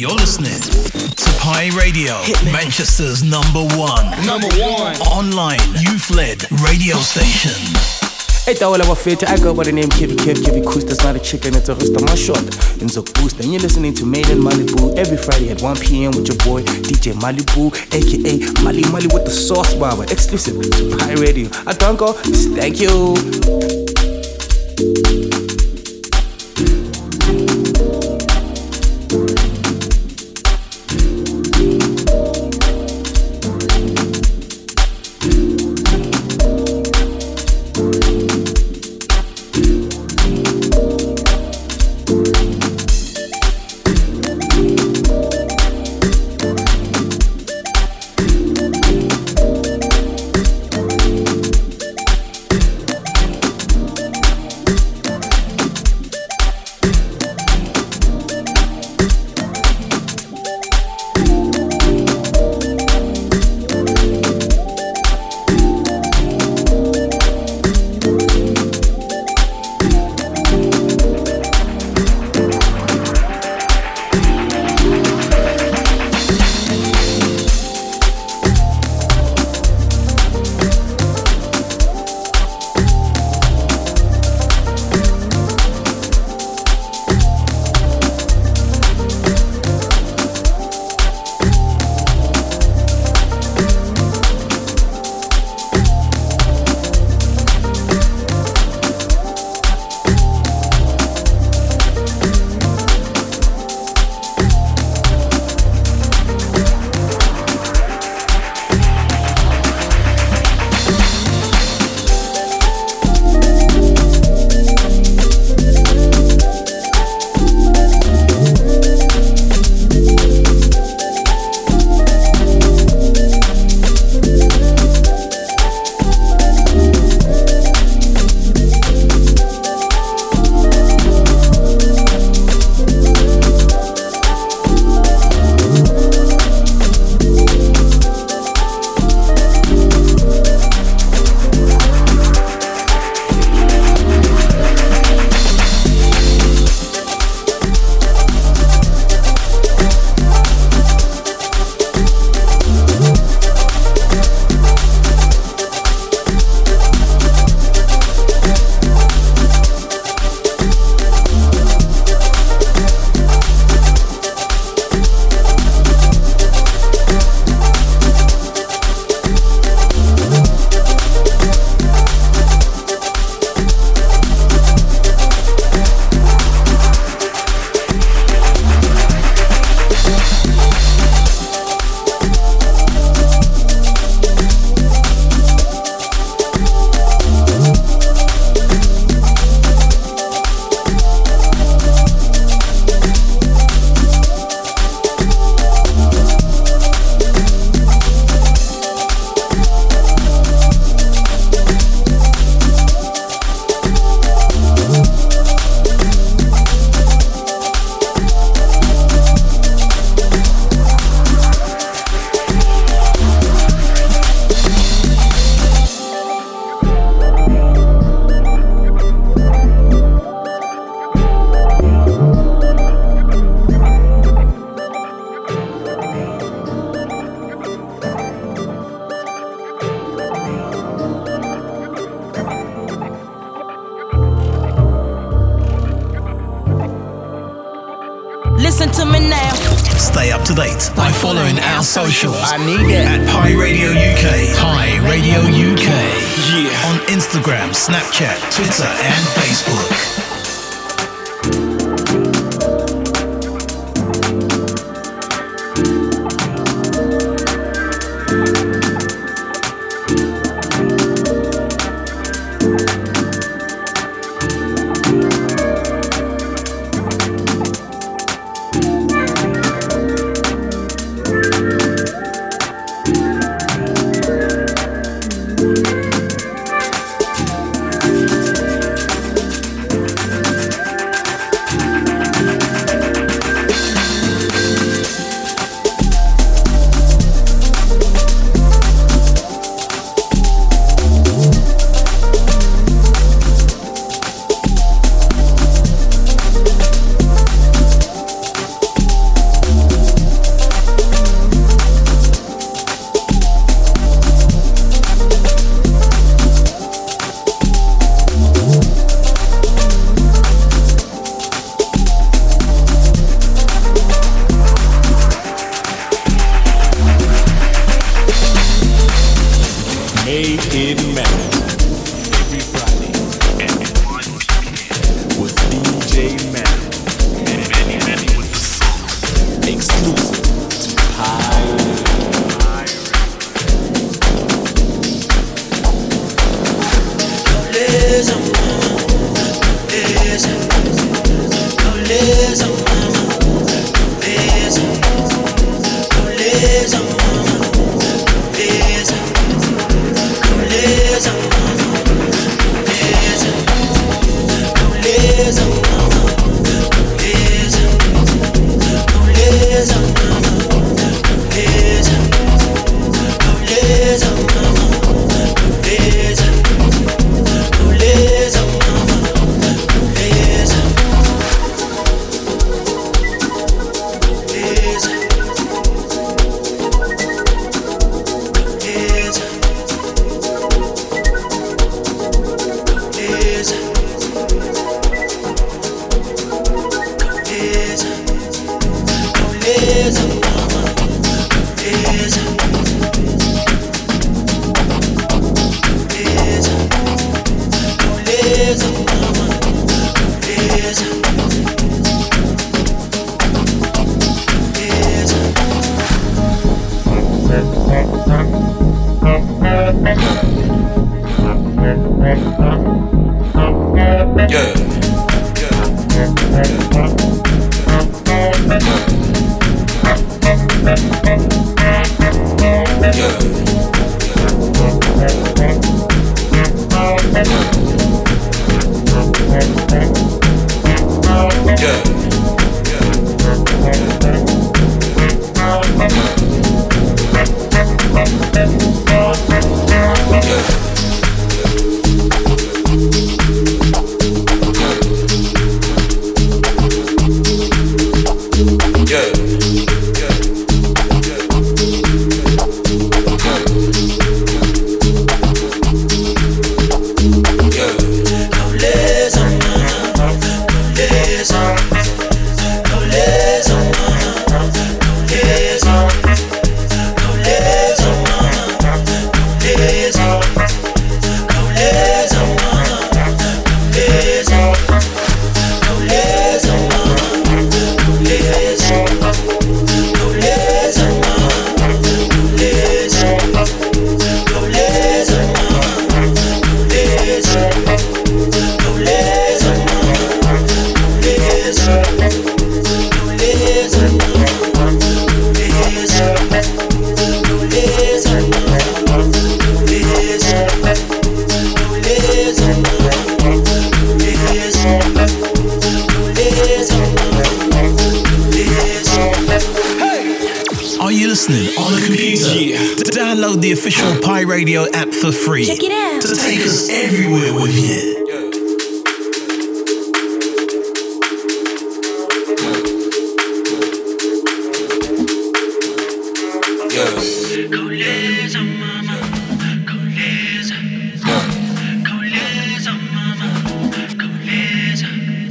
You're listening to Pi Radio, Manchester's number one, number one online youth-led radio station. Hey, Tawala Wafete, I go by the name Kibby Kib, Kibby Kus, that's not a chicken, it's a rest of my shot. In Zok Boost, and you're listening to Made in Malibu every Friday at 1 p.m. with your boy DJ Malibu, aka Mali Mali with the sauce barber, exclusive to Pi Radio. I don't go, thank you. Socials. I need it. At Pi Radio UK. Pi Radio UK. Yeah. On Instagram, Snapchat, Twitter, and Facebook. Yeah.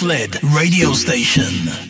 youth-led radio station.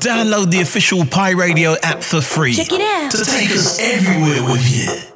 Download the official Pi Radio app for free. Check it out. To take us everywhere with you.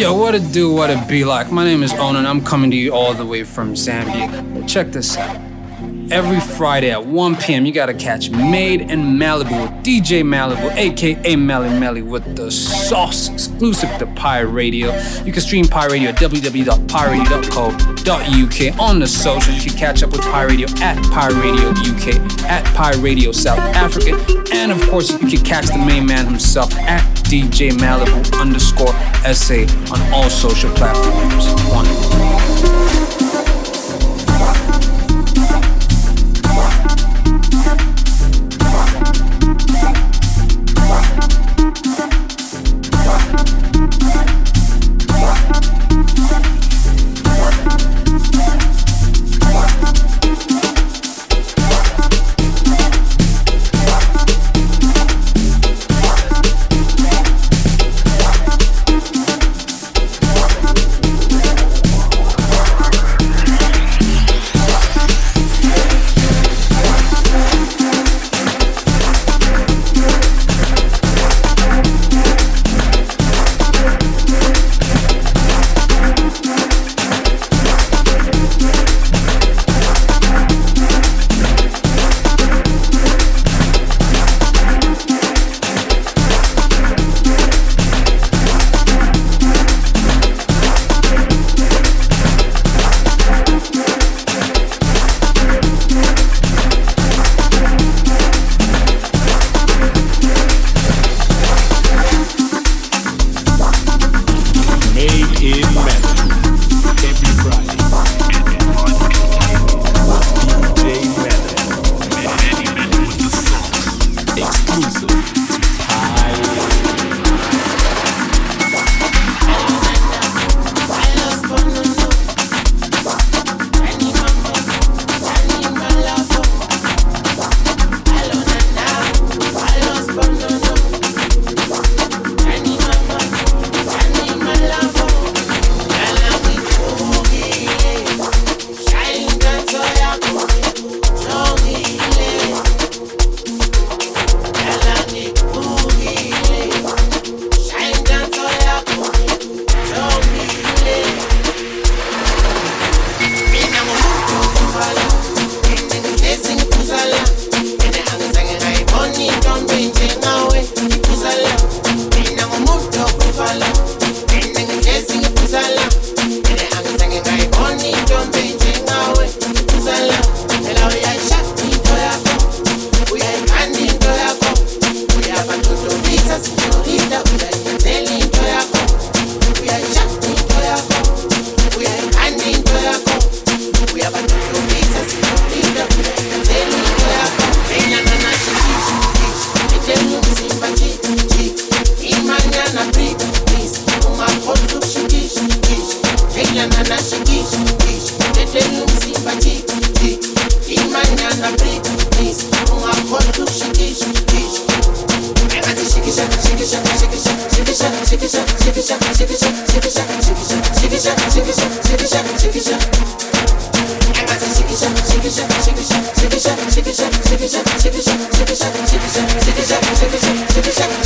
Yo, what it do, what it be like? My name is Onan. I'm coming to you all the way from Zambia. Check this out every Friday at 1 p.m. You gotta catch Made in Malibu with DJ Malibu, aka Melly Melly, with the sauce exclusive to Pirate Radio. You can stream Pirate Radio at www.piradio.co.uk on the socials. You can catch up with Pirate Radio at Pirate Radio UK, at Pirate Radio South Africa, and of course, you can catch the main man himself at DJ Malibu underscore SA on all social platforms. One.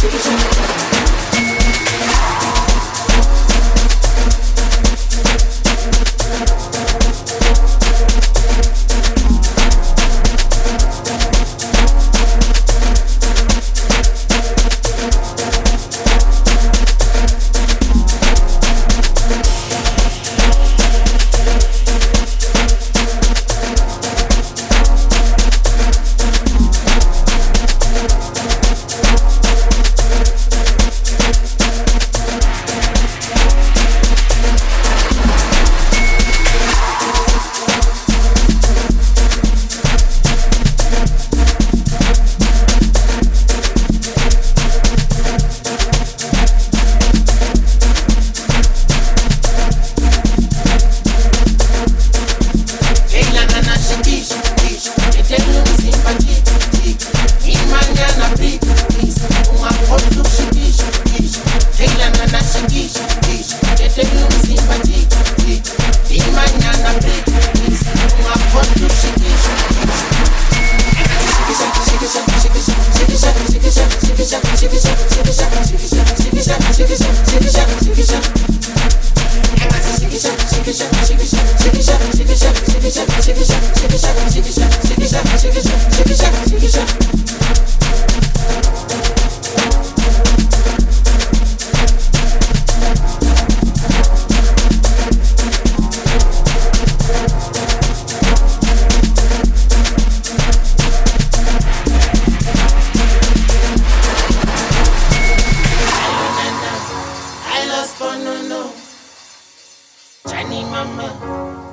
Thank you.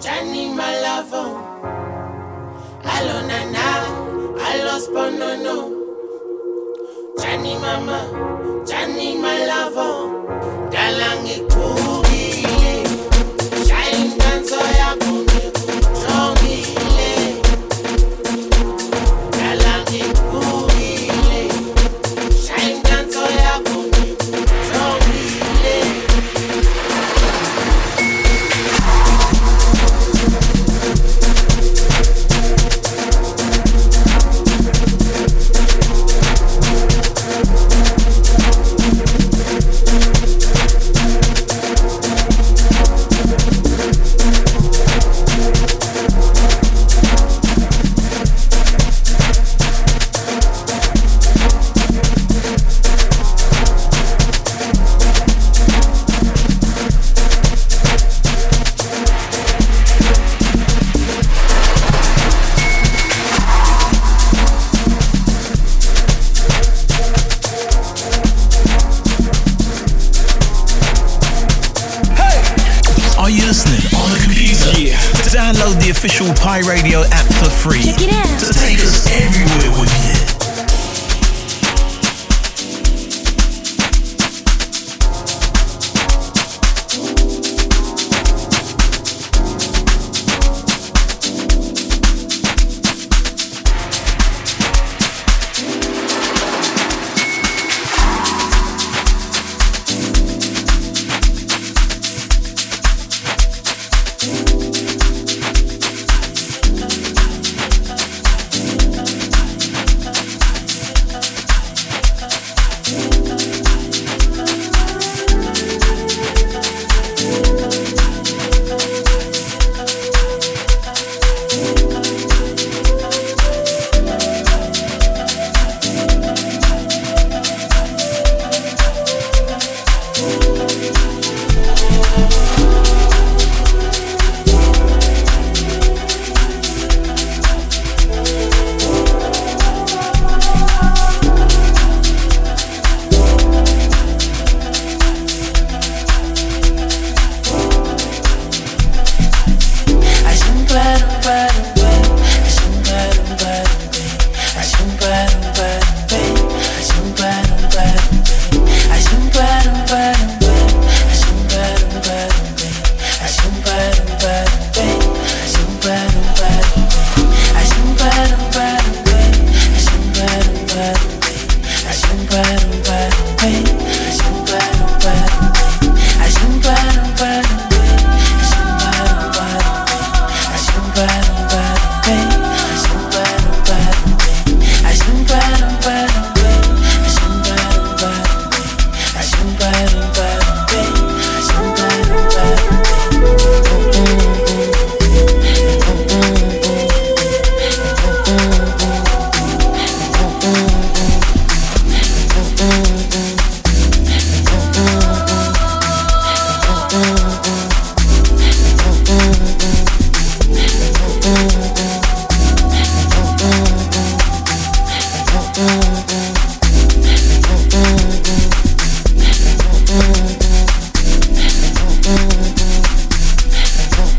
Johnny my lover, Alo nana, alo sponono. Johnny mama, Johnny my lover, Dalangi cool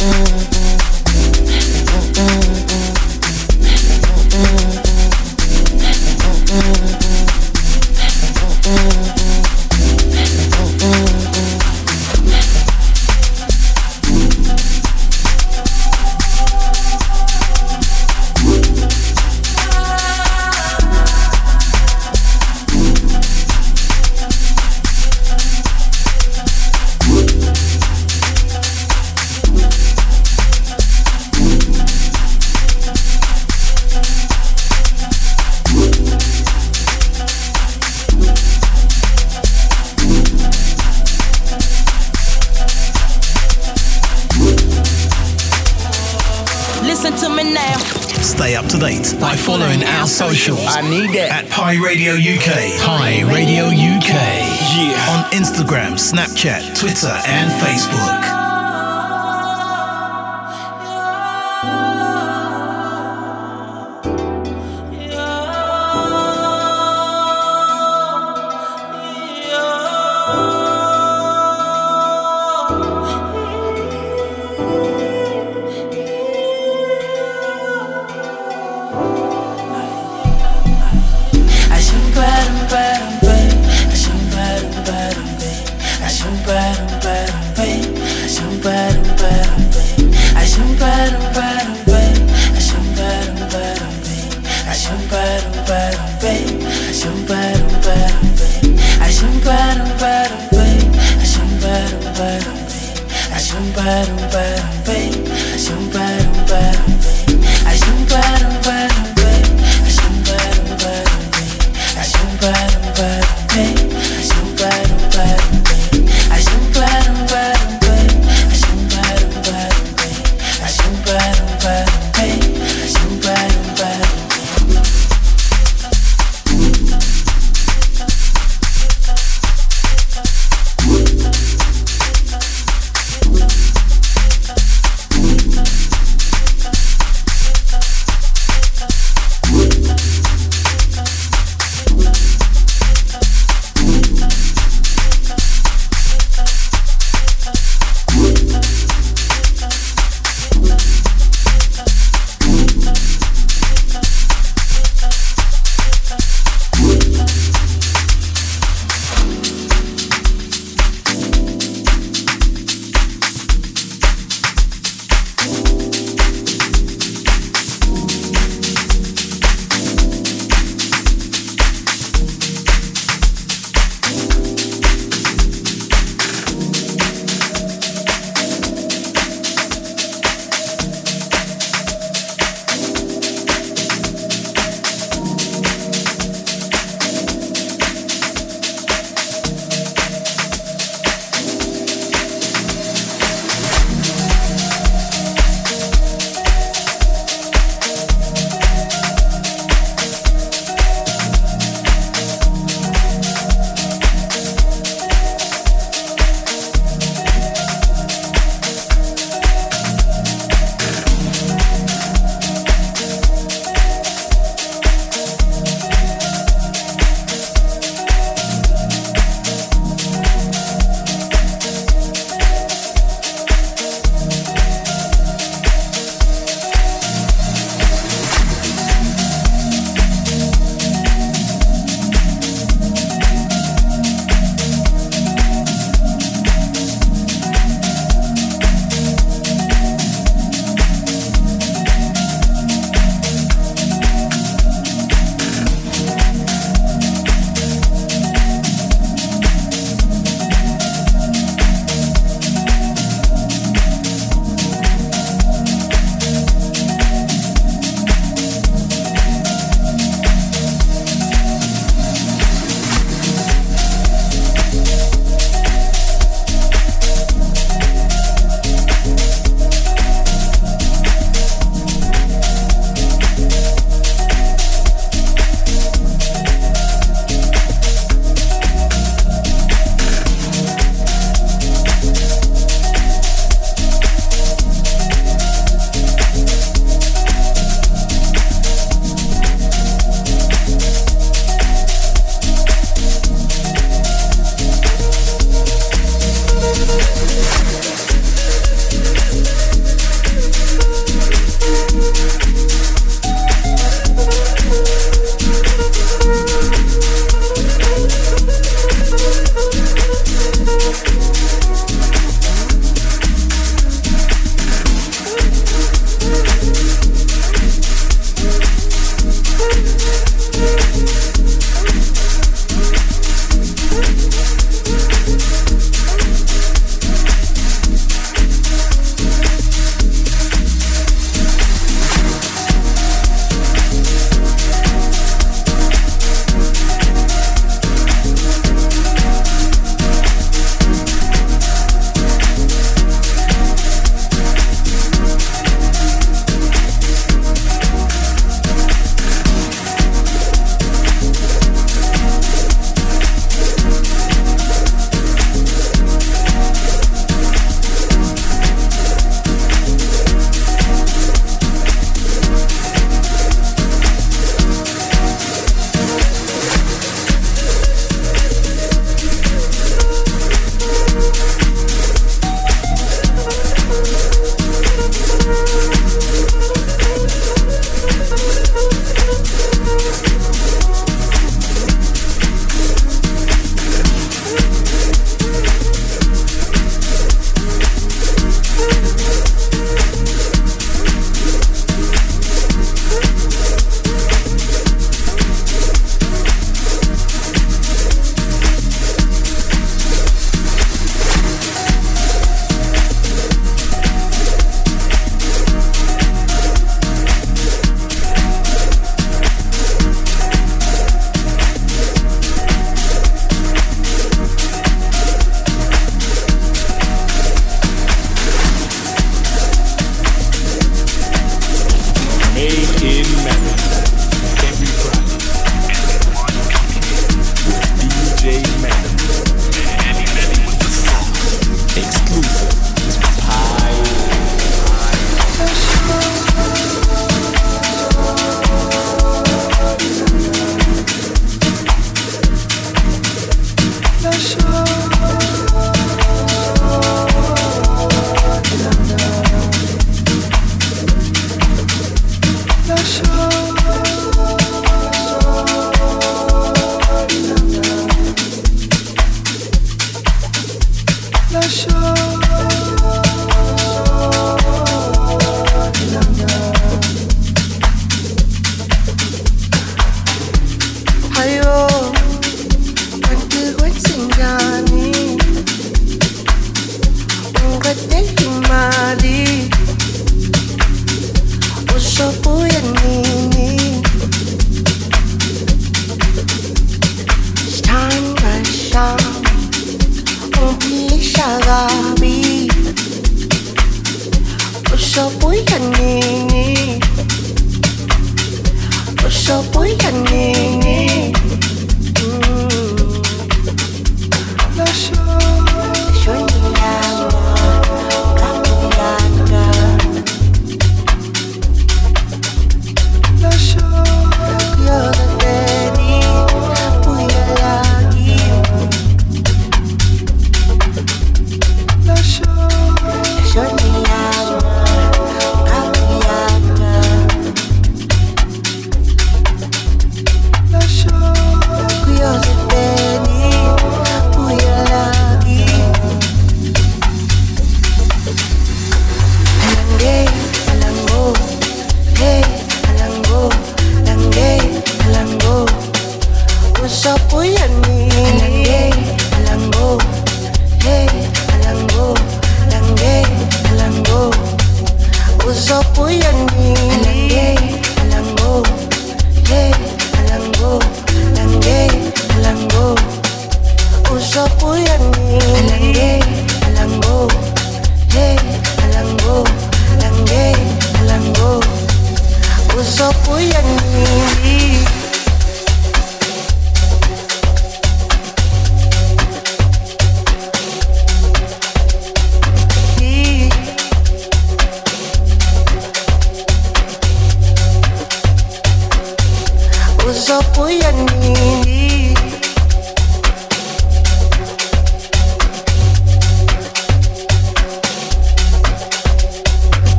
Mm-hmm. Pi Radio UK. Pi Radio UK. Yeah. On Instagram, Snapchat, Twitter, and Facebook.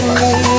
Manchester's number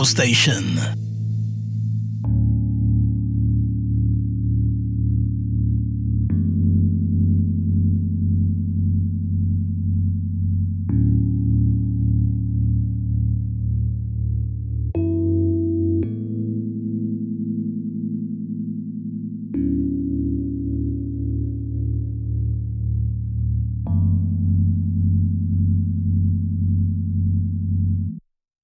radio station.